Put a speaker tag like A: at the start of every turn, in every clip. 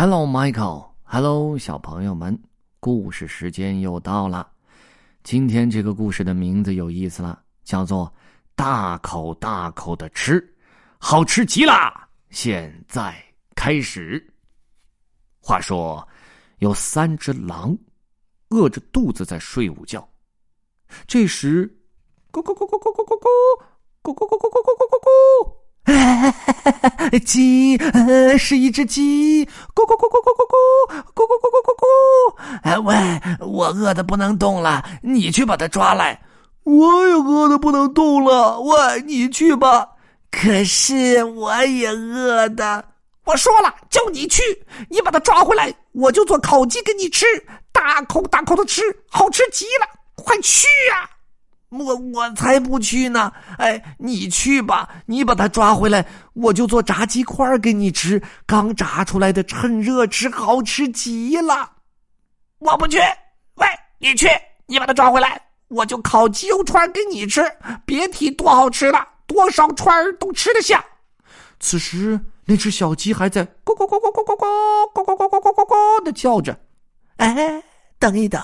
A: Hello, Michael. Hello，小朋友们，故事时间又到了。今天这个故事的名字有意思了，叫做“大口大口的吃，好吃极了”。现在开始。话说，有三只狼，饿着肚子在睡午觉。这时，咕咕咕咕咕咕咕咕咕咕咕咕咕咕咕咕咕。
B: 鸡，呃，是一只鸡，咕咕咕咕咕咕咕，咕咕咕咕咕咕。喂，我饿的不能动了，你去把它抓来。
C: 我也饿的不能动了，喂，你去吧。
B: 可是我也饿的。
D: 我说了，就你去，你把它抓回来，我就做烤鸡给你吃，大口大口的吃，好吃极了。快去呀！
B: 我我才不去呢！哎，你去吧，你把它抓回来，我就做炸鸡块给你吃。刚炸出来的，趁热吃，好吃极了。
D: 我不去，喂，你去，你把它抓回来，我就烤鸡肉串给你吃。别提多好吃了，多少串都吃得下。
A: 此时，那只小鸡还在咕咕咕咕咕咕咕咕咕咕咕咕咕咕的叫着。
B: 哎，等一等。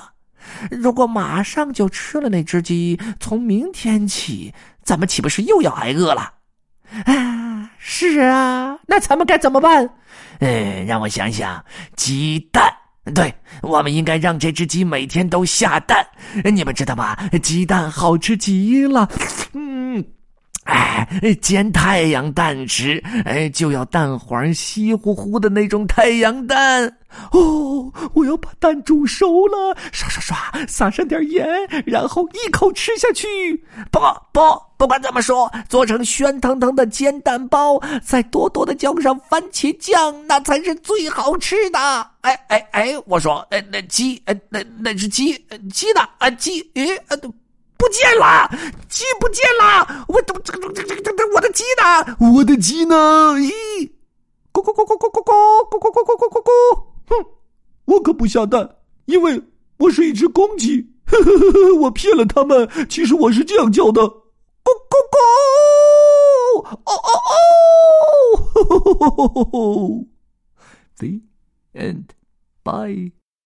B: 如果马上就吃了那只鸡，从明天起，咱们岂不是又要挨饿了？
D: 啊，是啊，那咱们该怎么办？
B: 嗯，让我想想，鸡蛋，对，我们应该让这只鸡每天都下蛋。你们知道吗？鸡蛋好吃极了。哎，煎太阳蛋吃，哎，就要蛋黄稀乎乎的那种太阳蛋。
C: 哦，我要把蛋煮熟了，刷刷刷，撒上点盐，然后一口吃下去。
B: 不不，不管怎么说，做成鲜腾腾的煎蛋包，再多多的浇上番茄酱，那才是最好吃的。哎哎哎，我说，哎，那鸡，哎，那那只鸡，鸡呢？啊，鸡，哎，啊都。不见了，鸡不见了！我这个这个这个这个我的鸡呢？
C: 我的鸡呢？咦，咕咕咕咕咕咕咕咕咕咕咕咕咕咕！哼，我可不下蛋，因为我是一只公鸡。呵呵呵呵，我骗了他们。其实我是这样叫的：咕咕咕！哦哦哦！吼吼吼吼吼！The end. Bye.